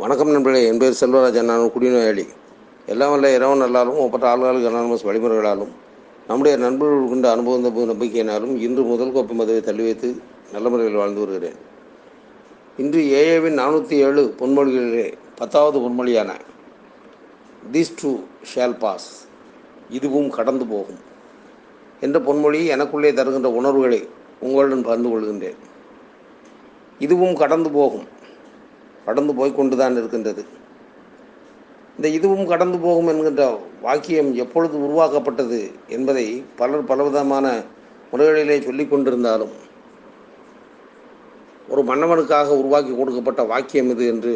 வணக்கம் நண்பர்களே என் பேர் செல்வராஜன் நான் குடிநோயாளி. எல்லாம் வல்ல இறைவன் நல்லாலும் ஒப்பற்ற ஆள்களுக்கு அனானமஸ் வழிமுறைகளாலும் நம்முடைய நண்பர்கள் கொண்ட அனுபவம் நம்பிக்கையினாலும் இன்று முதல் கோப்பை மதுவை தள்ளி வைத்து நல்ல முறையில் வாழ்ந்து வருகிறேன். இன்று ஏஏவின் நானூற்றி ஏழு பொன்மொழிகளிலே பத்தாவது பொன்மொழியான திஸ் டூ ஷேல் பாஸ் இதுவும் கடந்து போகும் என்ற பொன்மொழி எனக்குள்ளே தருகின்ற உணர்வுகளை உங்களுடன் பகிர்ந்து கொள்கின்றேன். இதுவும் கடந்து போகும். கடந்து போய்கொண்டுதான் இருக்கின்றது. இந்த இதுவும் கடந்து போகும் என்கின்ற வாக்கியம் எப்பொழுது உருவாக்கப்பட்டது என்பதை பலர் பலவிதமான முறைகளிலே சொல்லிக் கொண்டிருந்தாலும் ஒரு மன்னவனுக்காக உருவாக்கி கொடுக்கப்பட்ட வாக்கியம் இது என்று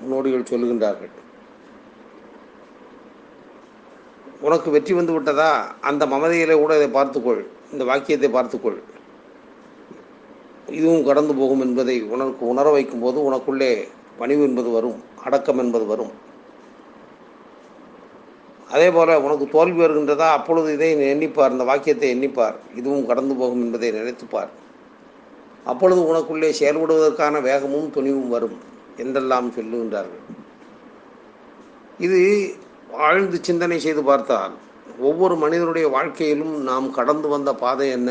முன்னோடிகள் சொல்லுகின்றார்கள். உனக்கு வெற்றி வந்து விட்டதா? அந்த மமதையிலே கூட இதை பார்த்துக்கொள். இந்த வாக்கியத்தை பார்த்துக்கொள். இதுவும் கடந்து போகும் என்பதை உனக்கு உணர வைக்கும் போது உனக்குள்ளே பணிவு என்பது வரும் அடக்கம் என்பது வரும். அதே போல் உனக்கு தோல்வி வருகின்றதா அப்பொழுது இதை எண்ணிப்பார் இந்த வாக்கியத்தை எண்ணிப்பார். இதுவும் கடந்து போகும் என்பதை நினைத்துப்பார். அப்பொழுது உனக்குள்ளே செயல்படுவதற்கான வேகமும் துணிவும் வரும் என்றெல்லாம் சொல்லுகின்றார்கள். இது ஆழ்ந்து சிந்தனை செய்து பார்த்தால் ஒவ்வொரு மனிதனுடைய வாழ்க்கையிலும் நாம் கடந்து வந்த பாதை என்ன?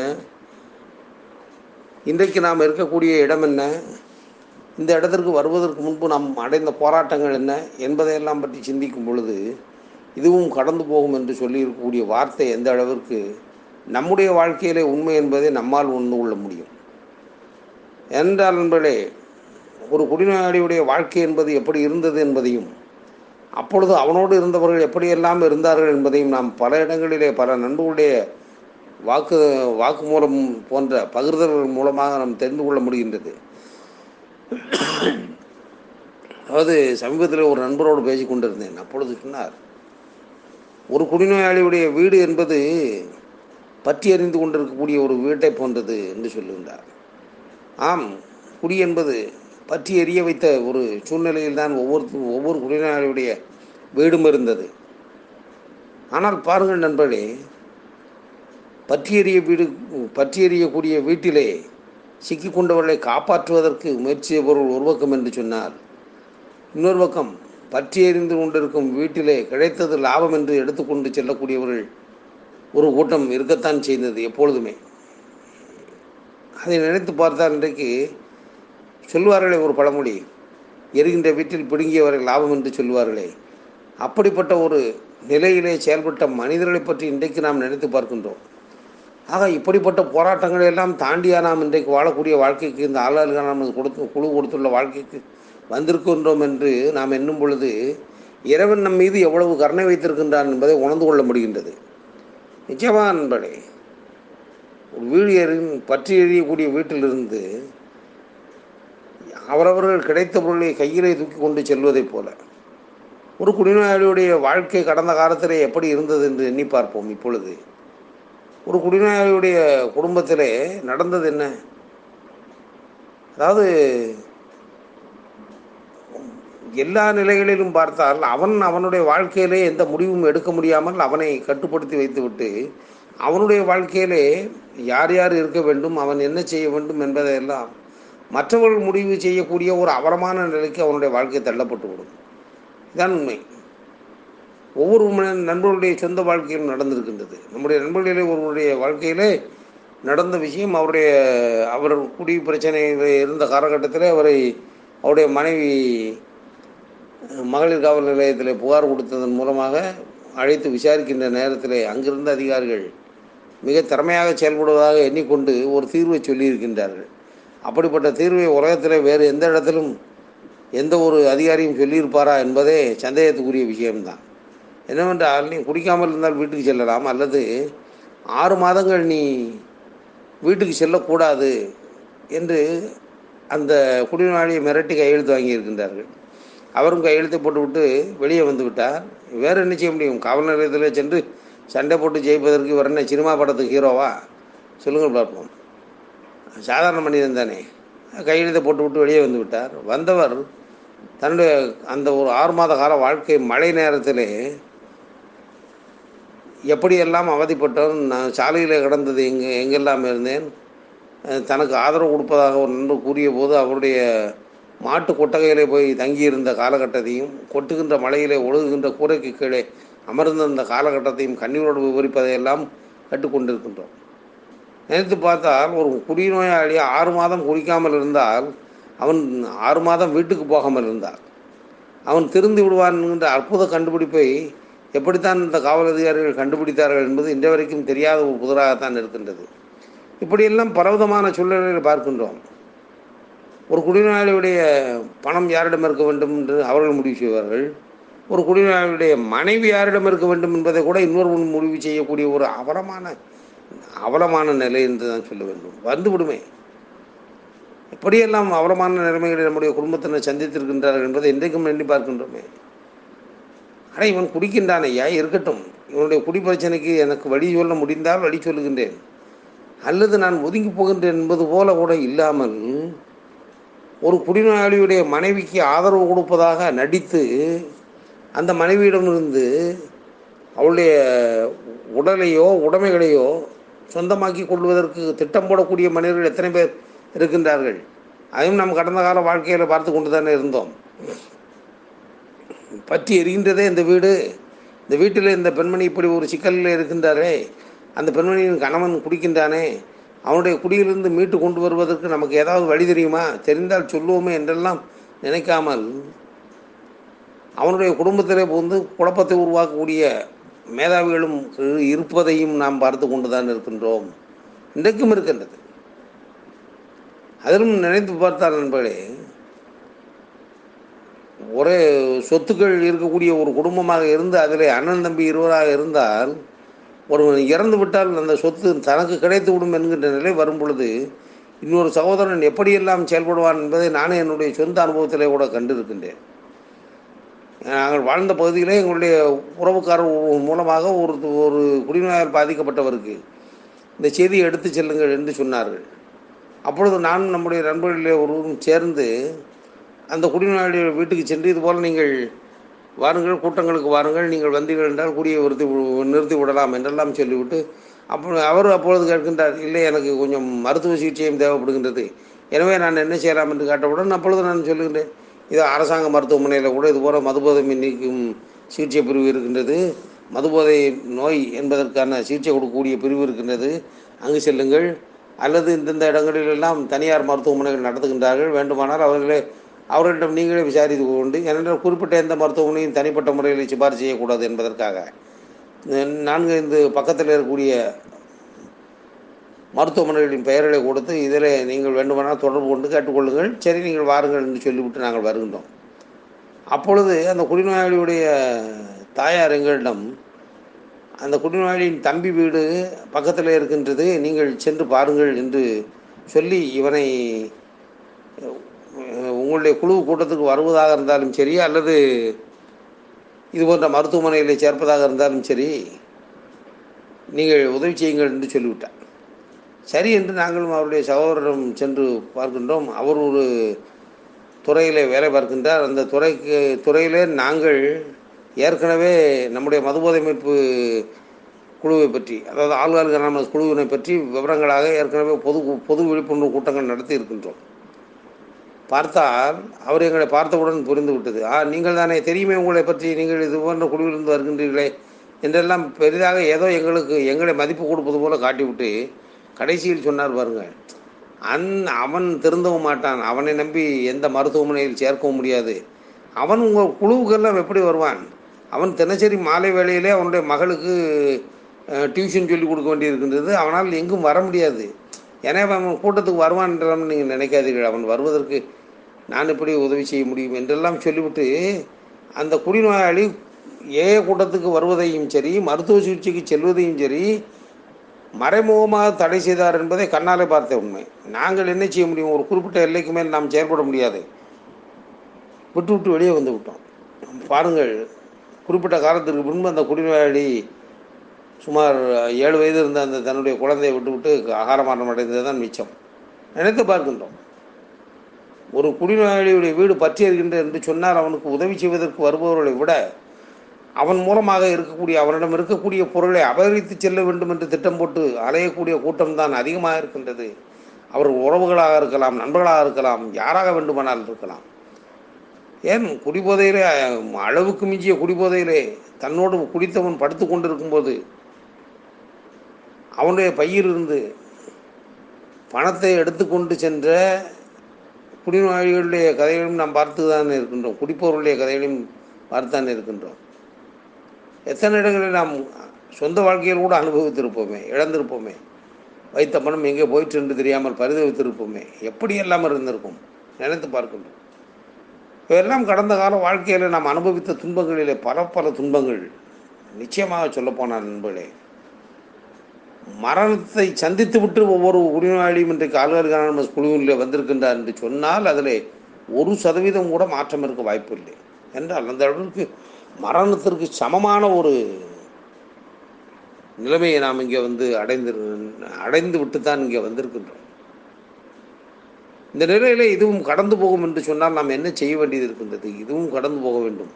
இன்றைக்கு நாம் இருக்கக்கூடிய இடம் என்ன? இந்த இடத்திற்கு வருவதற்கு முன்பு நாம் அடைந்த போராட்டங்கள் என்ன என்பதையெல்லாம் பற்றி சிந்திக்கும் பொழுது இதுவும் கடந்து போகும் என்று சொல்லியிருக்கக்கூடிய வார்த்தை எந்த அளவிற்கு நம்முடைய வாழ்க்கையிலே உண்மை என்பதை நம்மால் உணர்ந்து கொள்ள முடியும். என்றால் நண்பர்களே ஒரு குடிநோயாளியுடைய வாழ்க்கை என்பது எப்படி இருந்தது என்பதையும் அப்பொழுது அவனோடு இருந்தவர்கள் எப்படியெல்லாம் இருந்தார்கள் என்பதையும் நாம் பல இடங்களிலே பல நண்பர்களுடைய வாக்கு வாக்குமூலம் போன்ற பகிர்தல்கள் மூலமாக நாம் தெரிந்து கொள்ள முடிகின்றது. அதாவது சமீபத்தில் ஒரு நண்பரோடு பேசிக் கொண்டிருந்தேன் அப்பொழுது சொன்னார் ஒரு குடிநோயாளியுடைய வீடு என்பது பற்றி அறிந்து கொண்டிருக்கக்கூடிய ஒரு வீட்டை போன்றது என்று சொல்லுகின்றார் ஆம் குடி என்பது பற்றி எறிய வைத்த ஒரு சூழ்நிலையில் தான் ஒவ்வொரு ஒவ்வொரு குடிநோயாளியுடைய வீடும் இருந்தது. ஆனால் பாருங்கள் நண்பர்களே பற்றி எறிய வீடு பற்றி எறியக்கூடிய வீட்டிலே சிக்கிக்கொண்டவர்களை காப்பாற்றுவதற்கு முயற்சி செய்பவர்கள் ஒரு பக்கம் என்று சொன்னார். இன்னொரு பக்கம் பற்றி எறிந்து கொண்டிருக்கும் வீட்டிலே கிடைத்தது லாபம் என்று எடுத்துக்கொண்டு செல்லக்கூடியவர்கள் ஒரு கூட்டம் இருக்கத்தான் செய்தது எப்பொழுதுமே. அதை நினைத்து பார்த்தால் இன்றைக்கு சொல்வார்களே ஒரு பழமொழி எரிகின்ற வீட்டில் பிடுங்கியவரை லாபம் என்று சொல்வார்களே அப்படிப்பட்ட ஒரு நிலையிலே செயல்பட்ட மனிதர்களை பற்றி இன்றைக்கு நாம் நினைத்து பார்க்கின்றோம். ஆக இப்படிப்பட்ட போராட்டங்களை எல்லாம் தாண்டியா நாம் இன்றைக்கு வாழக்கூடிய வாழ்க்கைக்கு இந்த ஆளுநர்கள் நாம் கொடுத்து குழு கொடுத்துள்ள வாழ்க்கைக்கு வந்திருக்கின்றோம் என்று நாம் எண்ணும் பொழுது இறைவன் நம் மீது எவ்வளவு கருணை வைத்திருக்கின்றான் என்பதை உணர்ந்து கொள்ள முடிகின்றது. நிச்சயமாக நண்பனே ஒரு வீழியரின் பற்றி எறியக்கூடிய வீட்டிலிருந்து அவரவர்கள் கிடைத்த பொருளை கையிலே தூக்கி கொண்டு செல்வதைப் போல ஒரு குடிநோயாளியுடைய வாழ்க்கை கடந்த காலத்திலே எப்படி இருந்தது என்று எண்ணி பார்ப்போம் இப்பொழுது. ஒரு குடிநோயாளியுடைய குடும்பத்திலே நடந்தது என்ன? அதாவது எல்லா நிலைகளிலும் பார்த்தால் அவன் அவனுடைய வாழ்க்கையிலே எந்த முடிவும் எடுக்க முடியாமல் அவனை கட்டுப்படுத்தி வைத்துவிட்டு அவனுடைய வாழ்க்கையிலே யார் யார் இருக்க வேண்டும் அவன் என்ன செய்ய வேண்டும் என்பதையெல்லாம் மற்றவர்கள் முடிவு செய்யக்கூடிய ஒரு அவலமான நிலைக்கு அவனுடைய வாழ்க்கை தள்ளப்பட்டு விடும் இதான் உண்மை. ஒவ்வொரு நண்பர்களுடைய சொந்த வாழ்க்கையிலும் நடந்திருக்கின்றது. நம்முடைய நண்பர்களிலே ஒருவருடைய வாழ்க்கையிலே நடந்த விஷயம் அவருடைய அவர் குடி பிரச்சனைகள் இருந்த காலகட்டத்தில் அவரை அவருடைய மனைவி மகளிர் காவல் நிலையத்தில் புகார் கொடுத்ததன் மூலமாக அழைத்து விசாரிக்கின்ற நேரத்தில் அங்கிருந்த அதிகாரிகள் மிக திறமையாக செயல்படுவதாக எண்ணிக்கொண்டு ஒரு தீர்வை சொல்லியிருக்கின்றார்கள். அப்படிப்பட்ட தீர்வை உலகத்தில் வேறு எந்த இடத்திலும் எந்த ஒரு அதிகாரியும் சொல்லியிருப்பாரா என்பதே சந்தேகத்துக்குரிய விஷயம்தான். என்னவென்றால் நீ குடிக்காமல் இருந்தால் வீட்டுக்கு செல்லலாம் அல்லது ஆறு மாதங்கள் நீ வீட்டுக்கு செல்லக்கூடாது என்று அந்த குடிநோயாளியை மிரட்டி கையெழுத்து வாங்கியிருக்கின்றார்கள். அவரும் கையெழுத்தை போட்டுவிட்டு வெளியே வந்து விட்டார். வேறு என்ன செய்ய முடியும்? காவல் நிலையத்தில் சென்று சண்டை போட்டு ஜெயிப்பதற்கு இவர் என்ன சினிமா படத்துக்கு ஹீரோவா? சொல்லுங்கள் பார்ப்போம். சாதாரண மனிதன் தானே. கையெழுத்தை போட்டு விட்டு வெளியே வந்து விட்டார். வந்தவர் தன்னுடைய அந்த ஒரு ஆறு மாத கால வாழ்க்கை மழை நேரத்திலே எப்படியெல்லாம் அவதிப்பட்டோம் நான் சாலையில் கிடந்தது எங்கே எங்கெல்லாம் இருந்தேன் தனக்கு ஆதரவு கொடுப்பதாக ஒரு நண்பர் கூறிய போது அவருடைய மாட்டு கொட்டகையிலே போய் தங்கியிருந்த காலகட்டத்தையும் கொட்டுகின்ற மலையிலே ஒழுகுகின்ற கூரைக்கு கீழே அமர்ந்த அந்த காலகட்டத்தையும் கண்ணீரோடு விவரிப்பதையெல்லாம் கற்றுக்கொண்டிருக்கின்றோம் நினைத்து பார்த்தால் ஒரு குடிநோயாளி ஆறு மாதம் குடிக்காமல் இருந்தால் அவன் ஆறு மாதம் வீட்டுக்கு போகாமல் இருந்தால் அவன் திருந்து விடுவான் என்கின்ற அற்புத கண்டுபிடிப்பை எப்படித்தான் இந்த காவல் அதிகாரிகள் கண்டுபிடித்தார்கள் என்பது இன்று வரைக்கும் தெரியாத ஒரு புதிராகத்தான் இருக்கின்றது. இப்படியெல்லாம் பலவிதமான சூழ்நிலைகளை பார்க்கின்றோம். ஒரு குடிநோயாளியுடைய பணம் யாரிடம் இருக்க வேண்டும் என்று அவர்கள் முடிவு செய்வார்கள். ஒரு குடிநோயாளியுடைய மனைவி யாரிடம் இருக்க வேண்டும் என்பதை கூட இன்னொரு முடிவு செய்யக்கூடிய ஒரு அவலமான அவலமான நிலை என்று தான் சொல்ல வேண்டும். வந்து விடுமே எப்படியெல்லாம் அவலமான நிலைமைகளை நம்முடைய குடும்பத்தினர் சந்தித்திருக்கின்றார்கள் என்பதை என்றைக்கும் எண்ணி பார்க்கின்றோமே. ஆனால் இவன் குடிக்கின்றான் ஐயா இருக்கட்டும். இவனுடைய குடி பிரச்சனைக்கு எனக்கு வழி சொல்ல முடிந்தால் வழி சொல்லுகின்றேன். அல்லது நான் ஒதுங்கி போகின்றேன் என்பது போல கூட இல்லாமல் ஒரு குடிநோயாளியுடைய மனைவிக்கு ஆதரவு கொடுப்பதாக நடித்து அந்த மனைவியிடமிருந்து அவளுடைய உடலையோ உடைமைகளையோ சொந்தமாக்கி கொள்வதற்கு திட்டம் போடக்கூடிய மனிதர்கள் எத்தனை பேர் இருக்கின்றார்கள்? அதையும் நாம் கடந்த கால வாழ்க்கையில் பார்த்து கொண்டு தானே இருந்தோம். பற்றி எரிகின்றதே இந்த வீடு. இந்த வீட்டில் இந்த பெண்மணி இப்படி ஒரு சிக்கலில் இருக்கின்றாரே. அந்த பெண்மணியின் கணவன் குடிக்கின்றானே. அவனுடைய குடியிலிருந்து மீட்டு கொண்டு வருவதற்கு நமக்கு ஏதாவது வழி தெரியுமா? தெரிந்தால் சொல்லுவோமே என்றெல்லாம் நினைக்காமல் அவனுடைய குடும்பத்திலே புகுந்து குழப்பத்தை உருவாக்கக்கூடிய மேதாவிகளும் இருப்பதையும் நாம் பார்த்து கொண்டு தான் இருக்கின்றோம். இன்றைக்கும் இருக்கின்றது. அதிலும் நினைத்து பார்த்தால் நண்பர்களே ஒரே சொத்துக்கள் இருக்கக்கூடிய ஒரு குடும்பமாக இருந்து அதில் அண்ணன் தம்பி இருவராக இருந்தால் ஒருவன் இறந்து விட்டால் அந்த சொத்து தனக்கு கிடைத்து விடும் என்கின்ற நிலை வரும் பொழுது இன்னொரு சகோதரன் எப்படியெல்லாம் செயல்படுவான் என்பதை நானே என்னுடைய சொந்த அனுபவத்திலே கூட கண்டிருக்கின்றேன். நாங்கள் வாழ்ந்த பகுதியிலே எங்களுடைய உறவுக்காரர் மூலமாக ஒரு ஒரு குடிநோயால் பாதிக்கப்பட்டவருக்கு இந்த செய்தியை எடுத்து செல்லுங்கள் என்று சொன்னார்கள். அப்பொழுது நானும் நம்முடைய நண்பர்களிலே ஒருவரும் சேர்ந்து அந்த குடிநோயாளி வீட்டுக்கு சென்று இதுபோல் நீங்கள் வாருங்கள் கூட்டங்களுக்கு வாருங்கள். நீங்கள் வந்தீர்கள் என்றால் குடியை நிறுத்தி நிறுத்தி விடலாம் என்றெல்லாம் சொல்லிவிட்டு அப்போ அவர் அப்பொழுது கேட்கின்றார் இல்லை எனக்கு கொஞ்சம் மருத்துவ சிகிச்சையும் தேவைப்படுகின்றது. எனவே நான் என்ன செய்யலாம் என்று கேட்டவுடன் அப்பொழுது நான் சொல்லுகின்றேன் இது அரசாங்க மருத்துவமனையில் கூட இதுபோல் மதுபோதை நீக்கும் சிகிச்சை பிரிவு இருக்கின்றது. மதுபோதை நோய் என்பதற்கான சிகிச்சை கொடுக்கக்கூடிய பிரிவு இருக்கின்றது. அங்கு செல்லுங்கள். அல்லது இந்தந்த இடங்களிலெல்லாம் தனியார் மருத்துவமனைகள் நடத்துகின்றார்கள். வேண்டுமானால் அவர்களே அவர்களிடம் நீங்களே விசாரித்து கொண்டு ஏனென்றால் குறிப்பிட்ட எந்த மருத்துவமனையும் தனிப்பட்ட முறையில் சிபாரிசு செய்யக்கூடாது என்பதற்காக. நான்கு ஐந்து பக்கத்தில் இருக்கக்கூடிய மருத்துவமனைகளின் பெயர்களை கொடுத்து இதில் நீங்கள் வேண்டுமானால் தொடர்பு கொண்டு கேட்டுக்கொள்ளுங்கள். சரி நீங்கள் வாருங்கள் என்று சொல்லிவிட்டு நாங்கள் வருகின்றோம். அப்பொழுது அந்த குடிநோயாளியுடைய தாயார் எங்களிடம் அந்த குடிநோயாளியின் தம்பி வீடு பக்கத்தில் இருக்கின்றது நீங்கள் சென்று பாருங்கள் என்று சொல்லி இவனை உங்களுடைய குழு கூட்டத்துக்கு வருவதாக இருந்தாலும் சரி அல்லது இது போன்ற மருத்துவமனையில் சேர்ப்பதாக இருந்தாலும் சரி நீங்கள் உதவி செய்யுங்கள் என்று சொல்லிவிட்டார். சரி என்று நாங்களும் அவருடைய சகோதரரும் சென்று பார்க்கின்றோம். அவர் ஒரு துறையில் வேலை பார்க்கின்றார். அந்த துறைக்கு துறையிலே நாங்கள் ஏற்கனவே நம்முடைய மதுபோதை மீட்பு குழுவை பற்றி அதாவது ஆளுநர் அனாமஸ் குழுவினை பற்றி விவரங்களாக ஏற்கனவே பொது பொது விழிப்புணர்வு கூட்டங்கள் நடத்தி இருக்கின்றோம். பார்த்தால் அவர் எங்களை பார்த்தவுடன் புரிந்து விட்டது ஆ நீங்கள் தானே தெரியுமே உங்களை பற்றி நீங்கள் இது போன்ற குழுவிலிருந்து வருகின்றீர்களே என்றெல்லாம் பெரிதாக ஏதோ எங்களுக்கு எங்களை மதிப்பு கொடுப்பது போல காட்டிவிட்டு கடைசியில் சொன்னார் பாருங்க. அந் அவன் திருந்தவும் மாட்டான். அவனை நம்பி எந்த மருத்துவமனையில் சேர்க்கவும் முடியாது. அவன் உங்கள் குழுவுக்கெல்லாம் எப்படி வருவான்? அவன் தினசரி மாலை வேளையிலே அவனுடைய மகளுக்கு டியூஷன் சொல்லி கொடுக்க வேண்டியிருக்கின்றது. அவனால் எங்கும் வர முடியாது. ஏன்னா அவன் கூட்டத்துக்கு வருவான் நீங்கள் நினைக்காதீர்கள். அவன் வருவதற்கு நான் எப்படி உதவி செய்ய முடியும் என்றெல்லாம் சொல்லிவிட்டு அந்த குடிநோயாளி ஏ கூட்டத்துக்கு வருவதையும் சரி மருத்துவ சிகிச்சைக்கு செல்வதையும் சரி மறைமுகமாக தடை செய்தார் என்பதை கண்ணாலே பார்த்த உண்மை. நாங்கள் என்ன செய்ய முடியும்? ஒரு குறிப்பிட்ட எல்லைக்கு மேல் நாம் செயல்பட முடியாது. விட்டு விட்டு வெளியே வந்து விட்டோம். பாருங்கள் குறிப்பிட்ட காலத்திற்கு முன்பு அந்த குடிநோயாளி சுமார் ஏழு வயது இருந்த அந்த தன்னுடைய குழந்தையை விட்டுவிட்டு ஆகாரமாற்றம் அடைந்தது தான் மிச்சம். நினைத்து பார்க்கின்றோம். ஒரு குடிநோயாளியுடைய வீடு பற்றி இருக்கின்ற என்று சொன்னால் அவனுக்கு உதவி செய்வதற்கு வருபவர்களை விட அவன் மூலமாக இருக்கக்கூடிய அவனிடம் இருக்கக்கூடிய பொருளை அபகரித்து செல்ல வேண்டும் என்று திட்டம் போட்டு அலையக்கூடிய கூட்டம் தான் அதிகமாக இருக்கின்றது. அவர் உறவுகளாக இருக்கலாம் நண்பர்களாக இருக்கலாம் யாராக வேண்டுமானால் இருக்கலாம். ஏன் குடிபோதையிலே அளவுக்கு மிஞ்சிய குடிபோதையிலே தன்னோடு குடித்தவன் படுத்து கொண்டிருக்கும்போது அவனுடைய பையிலிருந்து பணத்தை எடுத்துக்கொண்டு சென்ற குடிநோயாளிகளுடைய கதைகளையும் நாம் பார்த்து தான் இருக்கின்றோம். குடிப்பவர்களுடைய கதைகளையும் பார்த்தான் இருக்கின்றோம். எத்தனை இடங்களில் நாம் சொந்த வாழ்க்கையில் கூட அனுபவித்திருப்போமே இழந்திருப்போமே வைத்த பணம் எங்கே போயிட்டு என்று தெரியாமல் பரிதவித்திருப்போமே எப்படி எல்லாம் இருந்திருக்கும்? நினைத்து பார்க்கின்றோம். இவையெல்லாம் கடந்த கால வாழ்க்கையில் நாம் அனுபவித்த துன்பங்களிலே பல பல துன்பங்கள் நிச்சயமாக சொல்லப்போனால் நண்பர்களே மரணத்தை சந்தித்து விட்டு ஒவ்வொரு உரிமையாளியும் இன்றைக்கு ஆளுநருக்கான குழுவில் வந்திருக்கின்றார் என்று சொன்னால் அதில் ஒரு சதவீதம் கூட மாற்றம் இருக்க வாய்ப்பு இல்லை. என்றால் அந்த அளவுக்கு மரணத்திற்கு சமமான ஒரு நிலைமையை நாம் இங்கே வந்து அடைந்து அடைந்து விட்டு தான் இங்கே வந்திருக்கின்றோம். இந்த நிலையில் இதுவும் கடந்து போகும் என்று சொன்னால் நாம் என்ன செய்ய வேண்டியது இருக்கின்றது? இதுவும் கடந்து போக வேண்டும்.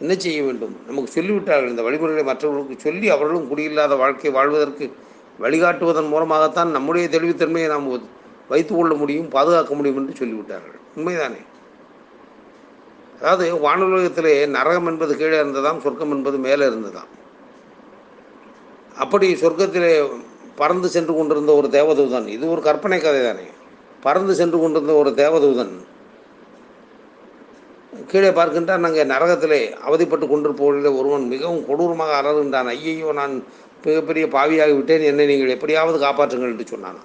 என்ன செய்ய வேண்டும்? நமக்கு சொல்லிவிட்டார்கள். இந்த வழிமுறைகளை மற்றவர்களுக்கு சொல்லி அவர்களும் குடியில்லாத வாழ்க்கை வாழ்வதற்கு வழிகாட்டுவதன் மூலமாகத்தான் நம்முடைய தெளிவுத்தன்மையை நாம் வைத்து கொள்ள முடியும் பாதுகாக்க முடியும் என்று சொல்லிவிட்டார்கள். உண்மைதானே? அதாவது வானுலகத்திலே நரகம் என்பது கீழே இருந்ததாம் சொர்க்கம் என்பது மேலே இருந்ததாம். அப்படி சொர்க்கத்திலே பறந்து சென்று கொண்டிருந்த ஒரு தேவதூதன் இது ஒரு கற்பனை கதை தானே பறந்து சென்று கொண்டிருந்த ஒரு தேவதூதன் கீழே பார்க்கின்றான் நாங்கள் நரகத்திலே அவதிப்பட்டு கொண்டிருப்பவர்களில் ஒருவன் மிகவும் கொடூரமாக அலறுகின்றான். ஐயையோ நான் மிகப்பெரிய பாவியாகி விட்டேன் என்னை நீங்கள் எப்படியாவது காப்பாற்றுங்கள் என்று சொன்னான்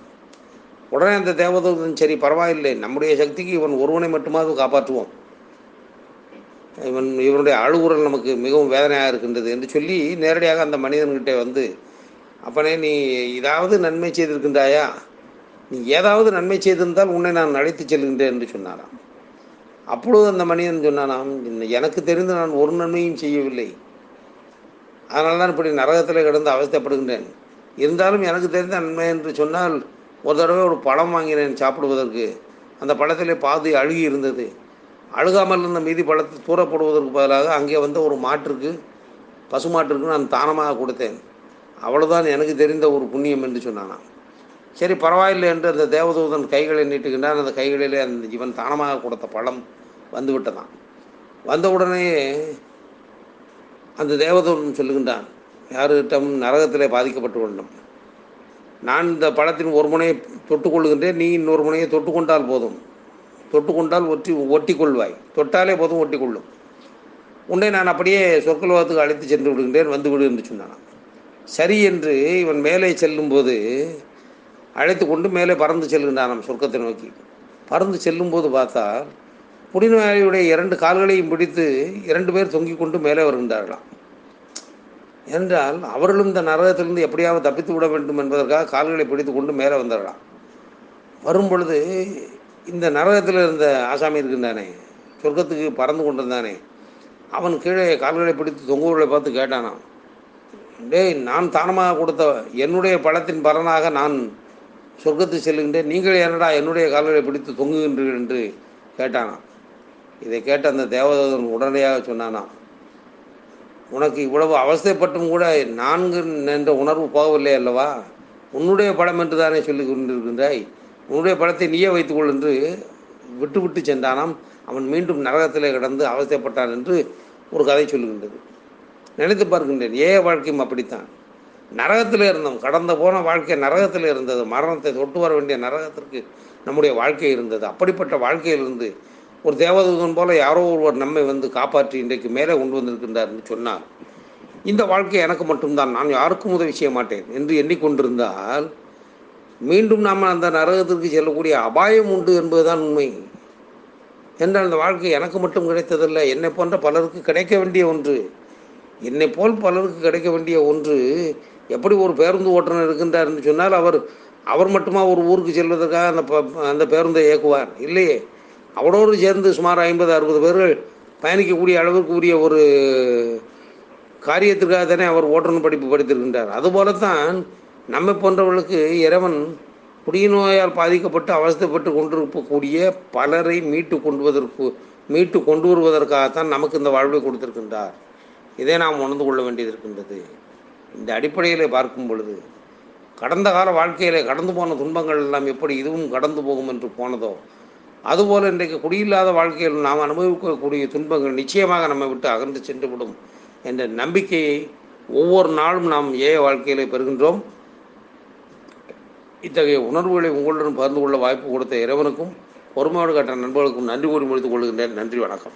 உடனே அந்த தேவதூதன் சரி பரவாயில்லை நம்முடைய சக்திக்கு இவன் ஒருவனை மட்டுமாவது காப்பாற்றுவோம். இவன் இவனுடைய அழுகுரல் நமக்கு மிகவும் வேதனையாக இருக்கின்றது என்று சொல்லி நேரடியாக அந்த மனிதன்கிட்ட வந்து அப்பனே நீ ஏதாவது நன்மை செய்திருக்கின்றாயா? நீ ஏதாவது நன்மை செய்திருந்தால் உன்னை நான் அழைத்து செல்கின்றேன் என்று சொன்னாராம். அப்பொழுது அந்த மனிதன் சொன்னானாம் எனக்கு தெரிந்து நான் ஒரு நன்மையும் செய்யவில்லை. அதனால தான் இப்படி நரகத்தில் கிடந்து அவஸ்தப்படுகின்றேன். இருந்தாலும் எனக்கு தெரிந்த நன்மை என்று சொன்னால் ஒரு தடவை ஒரு பழம் வாங்கினேன் சாப்பிடுவதற்கு. அந்த பழத்திலே பாதி அழுகி இருந்தது. அழுகாமல் இருந்த மீதி பழத்தை தூரப்படுவதற்கு பதிலாக அங்கே வந்து ஒரு மாட்டிற்கு பசுமாட்டிற்கு நான் தானமாக கொடுத்தேன். அவ்வளோதான் எனக்கு தெரிந்த ஒரு புண்ணியம் என்று சொன்னானான் சரி பரவாயில்லை என்று அந்த தேவதூதன் கைகளை நீட்டுகின்றான் அந்த கைகளிலே அந்த இவன் தானமாக கொடுத்த பழம் வந்து விட்டதான் வந்தவுடனே அந்த தேவதூதன் சொல்லுகின்றான் யாருகிட்டம் நரகத்திலே பாதிக்கப்பட்டு வேண்டும் நான் இந்த பழத்தின் ஒரு முனையை தொட்டுக்கொள்கின்றேன் நீ இன்னொரு முனையை தொட்டுக்கொண்டால் போதும். தொட்டுக்கொண்டால் ஒட்டி ஒட்டி கொள்வாய். தொட்டாலே போதும் ஒட்டி கொள்ளும். உன்னை நான் அப்படியே சொற்கலோகத்துக்கு அழைத்து சென்று விடுகின்றேன் வந்து விடு என்று சொன்னான் சரி என்று இவன் மேலே செல்லும்போது அழைத்து கொண்டு மேலே பறந்து செல்கின்றானாம் சொர்க்கத்தை நோக்கி. பறந்து செல்லும்போது பார்த்தா புடிநோயாளியுடைய இரண்டு கால்களையும் பிடித்து இரண்டு பேர் தொங்கிக் கொண்டு மேலே வருகின்றார்களாம். என்றால் அவர்களும் இந்த நரகத்திலிருந்து எப்படியாவது தப்பித்து விட வேண்டும் என்பதற்காக கால்களை பிடித்து கொண்டு மேலே வந்தார்களாம். வரும் பொழுது இந்த நரகத்தில் இருந்த ஆசாமி இருக்கின்றானே சொர்க்கத்துக்கு பறந்து கொண்டிருந்தானே அவன் கீழே கால்களை பிடித்து தொங்குவர்களை பார்த்து கேட்டானாம் டேய் நான் தானமாக கொடுத்த என்னுடைய பழத்தின் பலனாக நான் சொர்க்கத்துக்கு செல்லுகின்ற நீங்கள் என்னடா என்னுடைய கால்களை பிடித்து தொங்குகின்றீர்கள் என்று கேட்டானாம். இதை கேட்ட அந்த தேவதூதன் உடனடியாக சொன்னானாம். உனக்கு இவ்வளவு அவஸ்தைப்பட்டும் கூட நான்கு என்ற உணர்வு போகவில்லை அல்லவா? உன்னுடைய படம் என்று தானே சொல்லி கொண்டிருக்கின்றாய்? உன்னுடைய படத்தை நீயே வைத்துக்கொள் என்று விட்டு விட்டு சென்றானாம். அவன் மீண்டும் நரகத்திலே கிடந்து அவஸ்தைப்பட்டான் என்று ஒரு கதை சொல்லுகின்றது. நினைத்து பார்க்கின்றேன். ஏ வாழ்க்கையும் அப்படித்தான். நரகத்தில் இருந்தோம். கடந்த போன வாழ்க்கை நரகத்தில் இருந்தது. மரணத்தை தொட்டு வர வேண்டிய நரகத்திற்கு நம்முடைய வாழ்க்கை இருந்தது. அப்படிப்பட்ட வாழ்க்கையிலிருந்து ஒரு தேவதூதன் போல யாரோ ஒருவர் நம்மை வந்து காப்பாற்றி இன்றைக்கு மேலே கொண்டு வந்திருக்கின்றார்னு சொன்னார் இந்த வாழ்க்கை எனக்கு மட்டும்தான். நான் யாருக்கும் உதவி செய்ய மாட்டேன் என்று எண்ணிக்கொண்டிருந்தால் மீண்டும் நாம் அந்த நரகத்திற்கு செல்லக்கூடிய அபாயம் உண்டு என்பதுதான் உண்மை. என்றால் அந்த வாழ்க்கை எனக்கு மட்டும் கிடைத்ததில்லை. என்னை போன்ற பலருக்கு கிடைக்க வேண்டிய ஒன்று. என்னை போல் பலருக்கு கிடைக்க வேண்டிய ஒன்று எப்படி ஒரு பேருந்து ஓட்டுநர் இருக்கின்றார் என்று சொன்னால் அவர் அவர் மட்டுமா ஒரு ஊருக்கு செல்வதற்காக அந்த ப- அந்த பேருந்தை இயக்குவார்? இல்லையே. அவரோடு சேர்ந்து சுமார் ஐம்பது அறுபது பேர்கள் பயணிக்கக்கூடிய அளவிற்கு உரிய ஒரு காரியத்திற்காக தானே அவர் ஓட்டுநர் படிப்பு படித்திருக்கின்றார். அதுபோலத்தான் நம்மை போன்றவர்களுக்கு இறைவன் குடிநோயால் பாதிக்கப்பட்டு அவஸ்தப்பட்டு கொண்டிருக்கக்கூடிய பலரை மீட்டு கொண்டுவதற்கு மீட்டு கொண்டு வருவதற்காகத்தான் நமக்கு இந்த வாழ்வை கொடுத்திருக்கின்றார். இதை நாம் உணர்ந்து கொள்ள வேண்டியது இருக்கின்றது. இந்த அடிப்படையில் பார்க்கும் பொழுது கடந்த கால வாழ்க்கையில் கடந்து போன துன்பங்கள் எல்லாம் எப்படி இதுவும் கடந்து போகும் என்று போனதோ அதுபோல் இன்றைக்கு குடியில்லாத வாழ்க்கையில் நாம் அனுபவிக்கக்கூடிய துன்பங்கள் நிச்சயமாக நம்மை விட்டு அகன்று சென்றுவிடும் என்ற நம்பிக்கையை ஒவ்வொரு நாளும் நாம் ஏய வாழ்க்கையில் பெறுகின்றோம். இத்தகைய உணர்வுகளை உங்களுடன் பகிர்ந்து கொள்ள வாய்ப்பு கொடுத்த இறைவனுக்கும் பொறுமையோடு கட்ட நண்பர்களுக்கும் நன்றி கூறி முடித்துக் கொள்கின்றேன். நன்றி வணக்கம்.